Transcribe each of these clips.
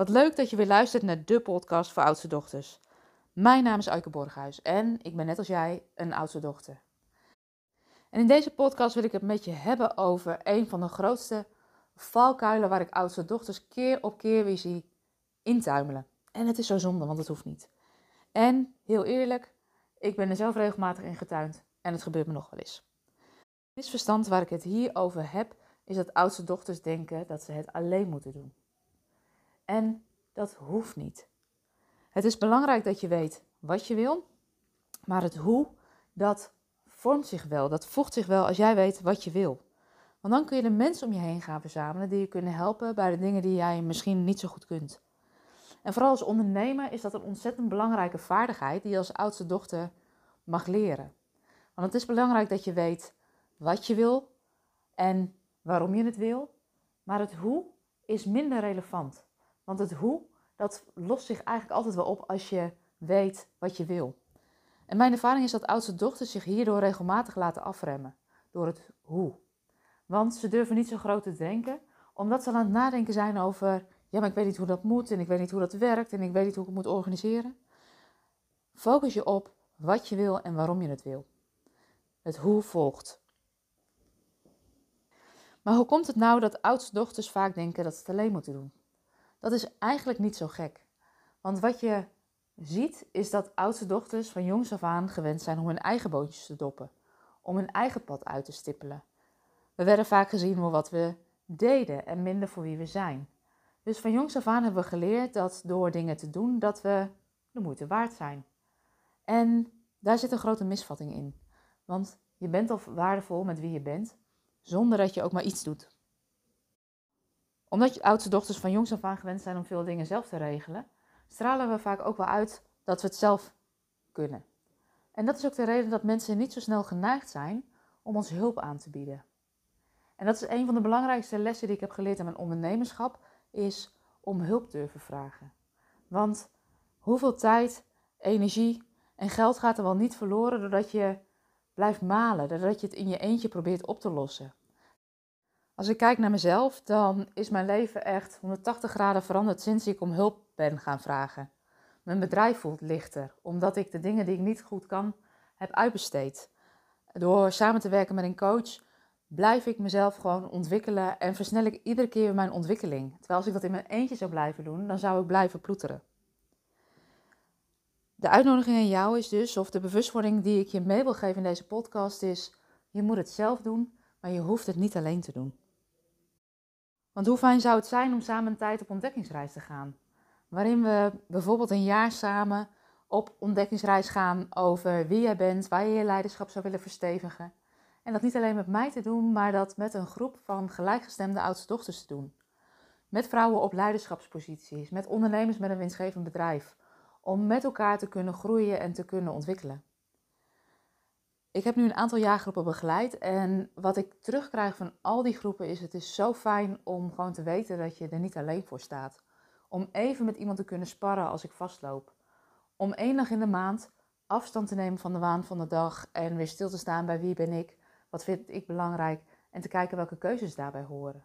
Wat leuk dat je weer luistert naar de podcast voor oudste dochters. Mijn naam is Eike Borghuis en ik ben net als jij een oudste dochter. En in deze podcast wil ik het met je hebben over een van de grootste valkuilen waar ik oudste dochters keer op keer weer zie intuimelen. En het is zo zonde, want het hoeft niet. En heel eerlijk, ik ben er zelf regelmatig in getuind en het gebeurt me nog wel eens. Het misverstand waar ik het hier over heb, is dat oudste dochters denken dat ze het alleen moeten doen. En dat hoeft niet. Het is belangrijk dat je weet wat je wil, maar het hoe, dat vormt zich wel, dat voegt zich wel als jij weet wat je wil. Want dan kun je de mensen om je heen gaan verzamelen die je kunnen helpen bij de dingen die jij misschien niet zo goed kunt. En vooral als ondernemer is dat een ontzettend belangrijke vaardigheid die je als oudste dochter mag leren. Want het is belangrijk dat je weet wat je wil en waarom je het wil, maar het hoe is minder relevant. Want het hoe, dat lost zich eigenlijk altijd wel op als je weet wat je wil. En mijn ervaring is dat oudste dochters zich hierdoor regelmatig laten afremmen. Door het hoe. Want ze durven niet zo groot te denken, omdat ze aan het nadenken zijn over: ja, maar ik weet niet hoe dat moet en ik weet niet hoe dat werkt en ik weet niet hoe ik het moet organiseren. Focus je op wat je wil en waarom je het wil. Het hoe volgt. Maar hoe komt het nou dat oudste dochters vaak denken dat ze het alleen moeten doen? Dat is eigenlijk niet zo gek. Want wat je ziet is dat oudste dochters van jongs af aan gewend zijn om hun eigen boontjes te doppen, om hun eigen pad uit te stippelen. We werden vaak gezien voor wat we deden en minder voor wie we zijn. Dus van jongs af aan hebben we geleerd dat door dingen te doen, dat we de moeite waard zijn. En daar zit een grote misvatting in. Want je bent al waardevol met wie je bent, zonder dat je ook maar iets doet. Omdat je oudste dochters van jongs af aan gewend zijn om veel dingen zelf te regelen, stralen we vaak ook wel uit dat we het zelf kunnen. En dat is ook de reden dat mensen niet zo snel geneigd zijn om ons hulp aan te bieden. En dat is een van de belangrijkste lessen die ik heb geleerd in mijn ondernemerschap, is om hulp durven vragen. Want hoeveel tijd, energie en geld gaat er wel niet verloren doordat je blijft malen, doordat je het in je eentje probeert op te lossen. Als ik kijk naar mezelf, dan is mijn leven echt 180 graden veranderd sinds ik om hulp ben gaan vragen. Mijn bedrijf voelt lichter, omdat ik de dingen die ik niet goed kan, heb uitbesteed. Door samen te werken met een coach blijf ik mezelf gewoon ontwikkelen en versnel ik iedere keer mijn ontwikkeling. Terwijl als ik dat in mijn eentje zou blijven doen, dan zou ik blijven ploeteren. De uitnodiging aan jou is dus, of de bewustwording die ik je mee wil geven in deze podcast is, je moet het zelf doen, maar je hoeft het niet alleen te doen. Want hoe fijn zou het zijn om samen een tijd op ontdekkingsreis te gaan? Waarin we bijvoorbeeld een jaar samen op ontdekkingsreis gaan over wie jij bent, waar je je leiderschap zou willen verstevigen. En dat niet alleen met mij te doen, maar dat met een groep van gelijkgestemde oudste dochters te doen. Met vrouwen op leiderschapsposities, met ondernemers met een winstgevend bedrijf. Om met elkaar te kunnen groeien en te kunnen ontwikkelen. Ik heb nu een aantal jaargroepen begeleid en wat ik terugkrijg van al die groepen is: het is zo fijn om gewoon te weten dat je er niet alleen voor staat. Om even met iemand te kunnen sparren als ik vastloop. Om één dag in de maand afstand te nemen van de waan van de dag en weer stil te staan bij wie ben ik, wat vind ik belangrijk en te kijken welke keuzes daarbij horen.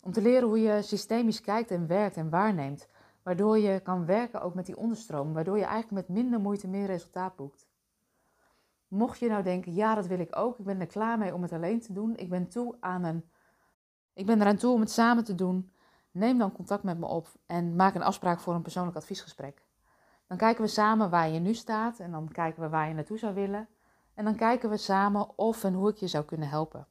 Om te leren hoe je systemisch kijkt en werkt en waarneemt, waardoor je kan werken ook met die onderstroom, waardoor je eigenlijk met minder moeite meer resultaat boekt. Mocht je nou denken, ja, dat wil ik ook, ik ben er klaar mee om het alleen te doen, ik ben toe aan een, ik ben eraan toe om het samen te doen, neem dan contact met me op en maak een afspraak voor een persoonlijk adviesgesprek. Dan kijken we samen waar je nu staat en dan kijken we waar je naartoe zou willen. En dan kijken we samen of en hoe ik je zou kunnen helpen.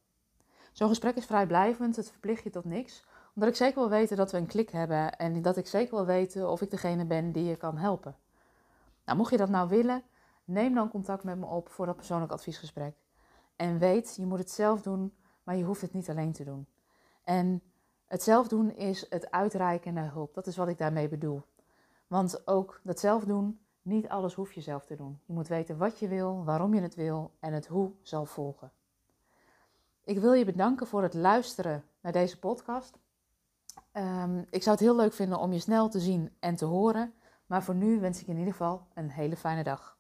Zo'n gesprek is vrijblijvend, het verplicht je tot niks, omdat ik zeker wil weten dat we een klik hebben en dat ik zeker wil weten of ik degene ben die je kan helpen. Nou, mocht je dat nou willen, neem dan contact met me op voor dat persoonlijk adviesgesprek. En weet, je moet het zelf doen, maar je hoeft het niet alleen te doen. En het zelf doen is het uitreiken naar hulp. Dat is wat ik daarmee bedoel. Want ook dat zelf doen, niet alles hoef je zelf te doen. Je moet weten wat je wil, waarom je het wil en het hoe zal volgen. Ik wil je bedanken voor het luisteren naar deze podcast. Um, ik zou het heel leuk vinden om je snel te zien en te horen. Maar voor nu wens ik in ieder geval een hele fijne dag.